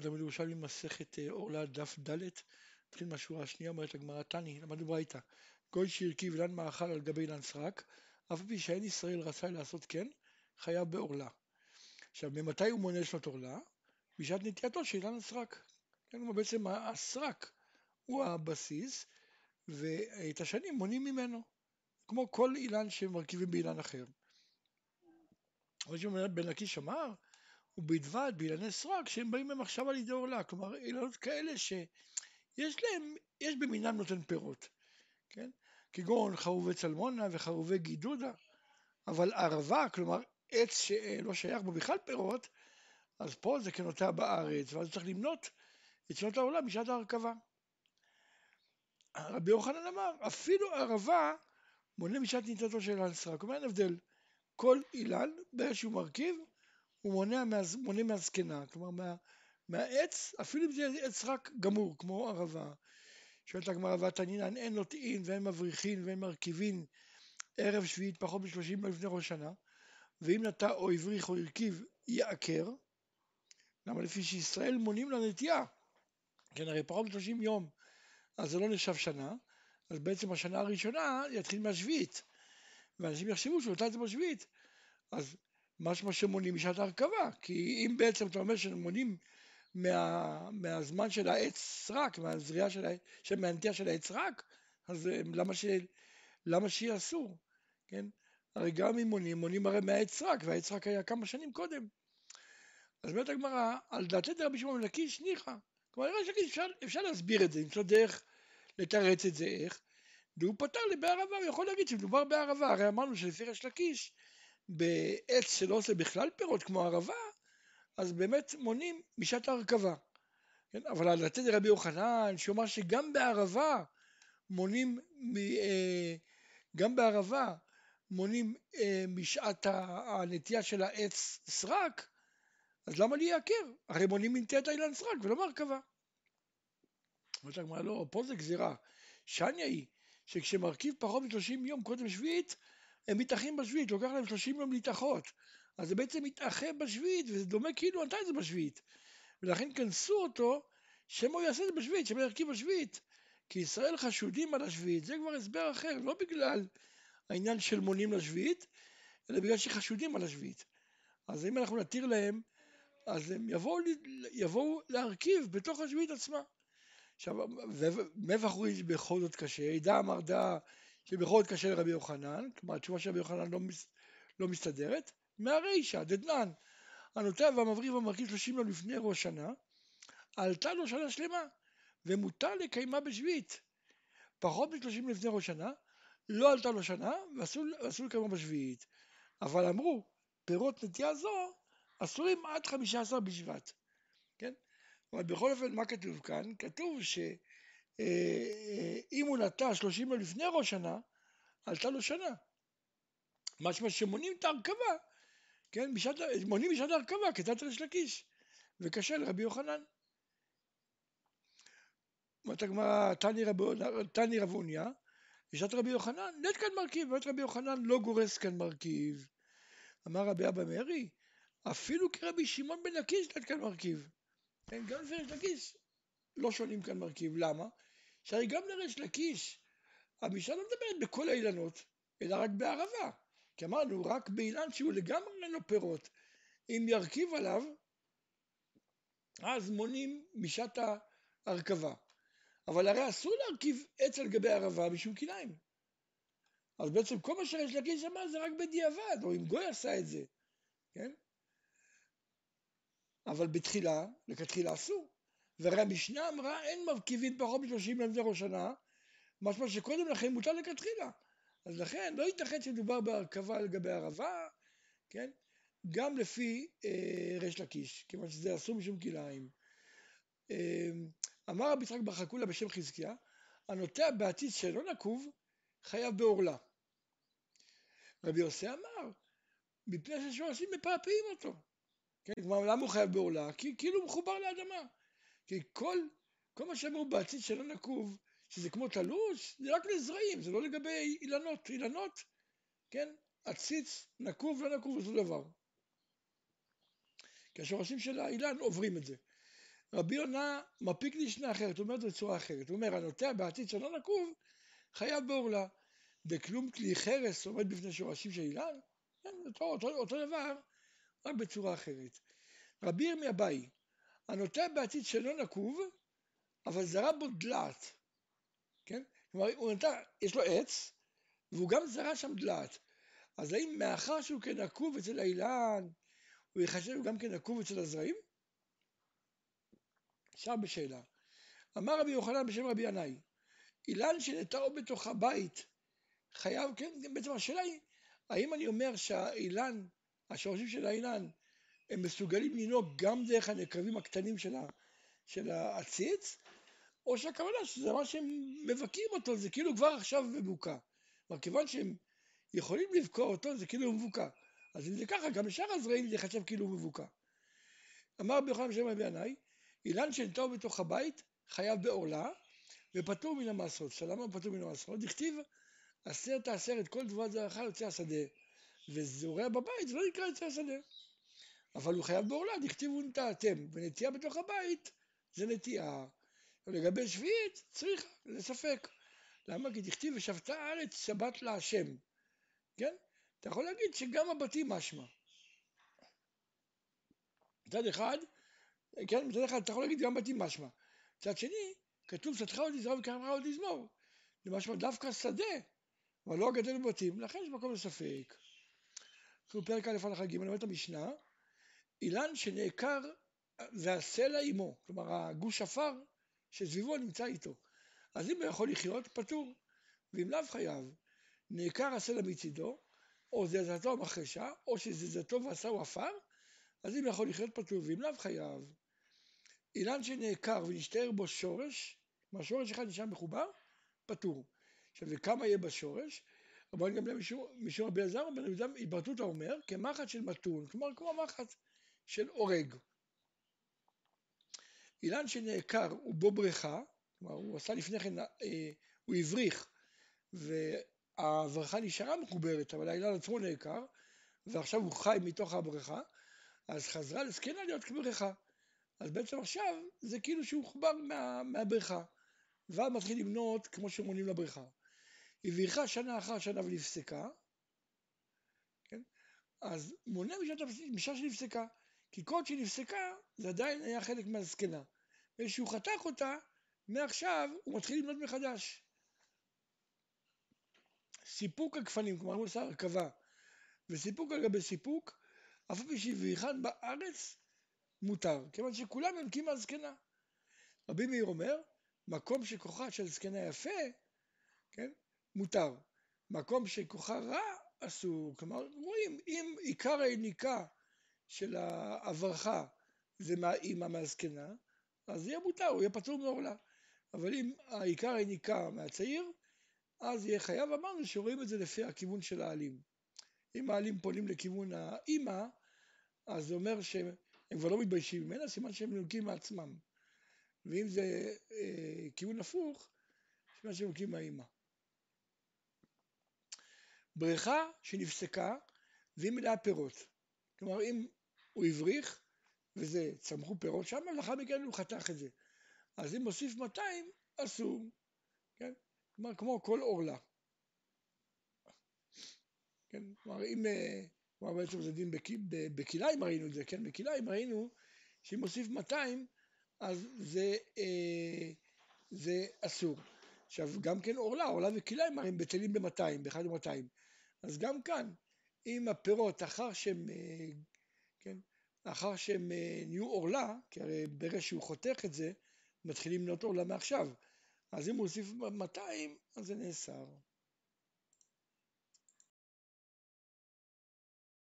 תלמוד ירושלמי מסכת אה, עורלה דף ד', נתחיל מהשורה השנייה, אומרת הגמרא תני, למדנו ברייתא, גוי שהרכיב אילן מאכל על גבי אילן סרק, אף פי שאין ישראל רצה לעשות כן, חייב בעורלה. עכשיו, ממתי הוא מונה שנות עורלה? בשעת נטייתו של אילן הסרק. כן, כלומר בעצם הסרק הוא הבסיס, ואת השנים מונים ממנו, כמו כל אילן שמרכיבים באילן אחר. אבל בן לקיש אמר, ובלבד באילני סרק שהם באים מהם עכשיו על ידי עורלה, כלומר אילנות כאלה שיש להם, יש במינם נותן פירות, כן? כגון חרובי צלמונה וחרובי גידודה, אבל ערבה, כלומר עץ שלא שייך בו בכלל פירות, אז פה זה כנוטע בארץ, ואז צריך למנות את שנות העולם בשעת ההרכבה. רבי יוחנן אמר, אפילו ערבה מונה משעת ניתתו של אילן סרק, כלומר אין הבדל, כל אילן, ברגע שהוא מרכיב, הוא מונע, מה, מונע מהזקנה, כלומר מה, מהעץ, אפילו אם זה עץ רק גמור, כמו ערבה. שואלת הגמרא והתנינן, אין נוטעין ואין מבריחין ואין מרכיבין ערב שביעית פחות משלושים לפני ראש שנה, ואם נטע או הבריח או הרכיב יעקר, למה לפי שישראל מונים לנטייה, כן הרי פחות משלושים יום, אז זה לא נחשב שנה, אז בעצם השנה הראשונה יתחיל מהשביעית, ואנשים יחשבו שהוא נתן את זה בשביעית, אז משמע שמונים משעת ההרכבה, כי אם בעצם אתה אומר שמונים מה, מהזמן של העץ סרק, מהזריעה של, של מהנטייה של העץ סרק, אז אה, למה, ש, למה שיהיה אסור, כן? הרי גם אם מונים, מונים הרי מהעץ סרק, והעץ סרק היה כמה שנים קודם. אז אומרת הגמרא, על דעתי רבי שמעון לקיש ניחא. כלומר, נראה שאפשר אפשר להסביר את זה, למצוא דרך לתרץ את זה איך, והוא פתר לי בערבה, הוא יכול להגיד שמדובר בערבה, הרי אמרנו שלפי ריש לקיש, בעץ שלא עושה בכלל פירות כמו ערבה, אז באמת מונים משעת ההרכבה. כן? אבל על לתת רבי יוחנן, שאומר שגם בערבה מונים, אה, גם בערבה מונים אה, משעת הנטייה של העץ סרק, אז למה להיעקר? הרי מונים מנטיית האילן סרק ולא מהרכבה. אומרת הגמרא, לא, פה זה גזירה. שניה היא שכשמרכיב פחות מ-30 יום קודם שביעית, הם מתאחים בשביעית, לוקח להם 30 יום להתאחות. אז זה בעצם מתאחה בשביעית, וזה דומה כאילו את זה בשביעית. ולכן כנסו אותו, שמא הוא יעשה את זה בשביעית, שמא ירכיב בשביעית. כי ישראל חשודים על השביעית, זה כבר הסבר אחר, לא בגלל העניין של מונים לשביעית, אלא בגלל שחשודים על השביעית. אז אם אנחנו נתיר להם, אז הם יבואו, יבואו להרכיב בתוך השביעית עצמה. עכשיו, ומבח הוא בכל זאת קשה, ידע אמר שבכל זאת קשה לרבי יוחנן, כלומר התשובה של רבי יוחנן לא, מס, לא מסתדרת, מהרישא, דתנן, הנוטע והמבריא והמרכיב שלושים יום לפני ראש שנה, עלתה לו שנה שלמה, ומותר לקיימה בשביעית. פחות משלושים לפני ראש שנה, לא עלתה לו שנה, ואסור לקיימה בשביעית. אבל אמרו, פירות נטייה זו אסורים עד חמישה עשר בשבט. כן? אבל בכל אופן, מה כתוב כאן? כתוב שאם אה, אה, הוא נטע שלושים יום לפני ראש שנה, עלתה לו שנה. משמע שמונים את ההרכבה, כן, בשעת, מונים בשעת ההרכבה כתת ריש לקיש, וקשה לרבי יוחנן. אומרת הגמרא, תני רב אוניה, בשעת רבי יוחנן, נט כאן מרכיב, אומרת רבי יוחנן לא גורס כאן מרכיב. אמר רבי אבא מארי, אפילו כרבי שמעון בן לקיש נט כאן מרכיב. כן, גם לפי ריש לקיש לא שונים כאן מרכיב, למה? שהרי גם לריש לקיש, המשנה לא מדברת בכל האילנות, אלא רק בערבה. כי אמרנו, רק באילן שהוא לגמרי אין לו פירות, אם ירכיב עליו, אז מונים משעת ההרכבה. אבל הרי אסור להרכיב עץ על גבי ערבה משום כליים. אז בעצם כל מה שיש להגיד שם זה רק בדיעבד, או אם גוי עשה את זה, כן? אבל בתחילה, לכתחילה אסור. והרי המשנה אמרה אין מרכיבים פחות מ-30 ילדי ראש שנה, משמע שקודם לכן מותר לכתחילה. אז לכן לא ייתכן שמדובר בהרכבה לגבי ערבה, כן? גם לפי אה, ריש לקיש, כיוון שזה אסור משום כלאיים. אה, אמר רבי יצחק בר חכולה בשם חזקיה, הנוטע בעתיד שאינו נקוב, חייב בעורלה. רבי יוסי אמר, מפני ששורשים מפעפעים אותו. כן, כלומר, למה הוא חייב בעורלה? כי כאילו הוא מחובר לאדמה. כי כל, כל מה שאמרו בעתיד שאינו נקוב, שזה כמו תלוש, זה רק לזרעים, זה לא לגבי אילנות. אילנות, כן, עציץ, נקוב, לא נקוב, זה דבר. כי השורשים של האילן עוברים את זה. רבי יונה מפיק לי שנה אחרת, הוא אומר את זה בצורה אחרת. הוא אומר, הנוטע בעתיד שלא נקוב, חייב בעורלה. דכלום כלי חרס עומד בפני שורשים של אילן? כן, אותו, אותו, אותו דבר, רק בצורה אחרת. רבי ירמי אביי, הנוטע בעתיד שלא נקוב, אבל זרה בו דלעת. כן? כלומר, הוא נטע, יש לו עץ, והוא גם זרה שם דלעת. אז האם מאחר שהוא כנקוב אצל האילן, הוא יחשב גם כנקוב אצל הזרעים? עכשיו בשאלה. אמר רבי יוחנן בשם רבי ינאי, אילן שנטעו בתוך הבית, חייב, כן, בעצם השאלה היא, האם אני אומר שהאילן, השורשים של האילן, הם מסוגלים לנהוג גם דרך הנקבים הקטנים של, העציץ, או שהכוונה שזה מה שהם מבכים אותו, זה כאילו כבר עכשיו מבוקע. כלומר, כיוון שהם יכולים לבקוע אותו, זה כאילו מבוקע. אז אם זה ככה, גם לשאר הזרעים זה יחשב כאילו מבוקע. אמר רבי יוחנן בשם רבי ינאי, אילן שנטעו בתוך הבית חייב בעורלה ופטור מן המעשרות. הוא פטור מן המעשרות? דכתיב עשרת העשרת כל תבואת זרעך יוצא השדה וזורע בבית זה לא נקרא יוצא השדה. אבל הוא חייב בעורלה, דכתיבו נטעתם ונטיעה בתוך הבית זה נטיעה. ולגבי שביעית צריך, לספק. למה? כי דכתיב ושבתה הארץ שבת להשם. כן? אתה יכול להגיד שגם הבתים משמע. מצד אחד, כן, מצד אחד אתה יכול להגיד גם בתים משמע. מצד שני, כתוב שדך עוד יזרע וקרמך עוד יזמור. זה משמע דווקא שדה, אבל לא גדל בבתים, לכן יש מקום לספק. אנחנו פרק א' הלכה ג', אומרת המשנה, אילן שנעקר זה הסלע עמו, כלומר הגוש עפר שסביבו נמצא איתו. אז אם הוא יכול לחיות, פטור, ואם לאו חייב, נעקר הסלע מצידו, או זזתו המחרשה, או שזזתו ועשהו עפר, אז אם יכול לחיות פטור, ואם לאו חייב. אילן שנעקר ונשתער בו שורש, כלומר שורש אחד נשאר מחובר, פטור. עכשיו, וכמה יהיה בשורש? רבן גמליאל משום רבי אלעזר, בן יהודה היברטותא אומר, כמחט של מתון, כלומר כמו מחט של הורג. אילן שנעקר ובו בריכה, כלומר הוא עשה לפני כן, אה, הוא הבריך והברכה נשארה מחוברת, אבל האילן עצמו נעקר, ועכשיו הוא חי מתוך הבריכה, אז חזרה לזקנה להיות כבריכה. אז בעצם עכשיו זה כאילו שהוא חובר מה, מהבריכה, ואז מתחיל למנות כמו שמונים לבריכה. היא בירכה שנה אחר שנה ונפסקה, כן? אז מונה משנה שנפסקה, כי כל שנפסקה זה עדיין היה חלק מהזקנה. וכשהוא חתך אותה, מעכשיו הוא מתחיל לבנות מחדש. סיפוק הגפנים, כלומר הוא עושה הרכבה, וסיפוק על גבי סיפוק, אף על פי שהבריחן בארץ מותר, כיוון שכולם יונקים מהזקנה. רבי מאיר אומר, מקום שכוחה של זקנה יפה, כן, מותר. מקום שכוחה רע, אסור. כלומר, רואים, אם עיקר היניקה של ההברכה זה מהאימא מהזקנה, אז יהיה מותר, הוא יהיה פטור מעורלה. אבל אם העיקר היניקה מהצעיר, אז יהיה חייב, אמרנו שרואים את זה לפי הכיוון של העלים. אם העלים פונים לכיוון האימא, אז זה אומר שהם כבר לא מתביישים ממנה, סימן שהם יונקים מעצמם. ואם זה אה, כיוון הפוך, סימן שהם יונקים מהאימא. בריכה שנפסקה והיא מלאה פירות. כלומר, אם הוא הבריך וזה צמחו פירות שם, לאחר מכן הוא חתך את זה. אז אם מוסיף 200, אסור. כן? כלומר, כמו כל עורלה. כן? כלומר, אם... אה, כלומר, בעצם זה דין בכליים ראינו את זה, כן? בכליים ראינו שאם מוסיף 200, אז זה, אה, זה אסור. עכשיו, גם כן עורלה, עורלה וכליים הרי הם בטלים ב-200, באחד ו-200. אז גם כאן, אם הפירות, אחר שהם, אה, כן, אחר שהם אה, נהיו עורלה, כי הרי ברגע שהוא חותך את זה, מתחילים להיות עורלה מעכשיו. אז אם הוא הוסיף 200, אז זה נאסר.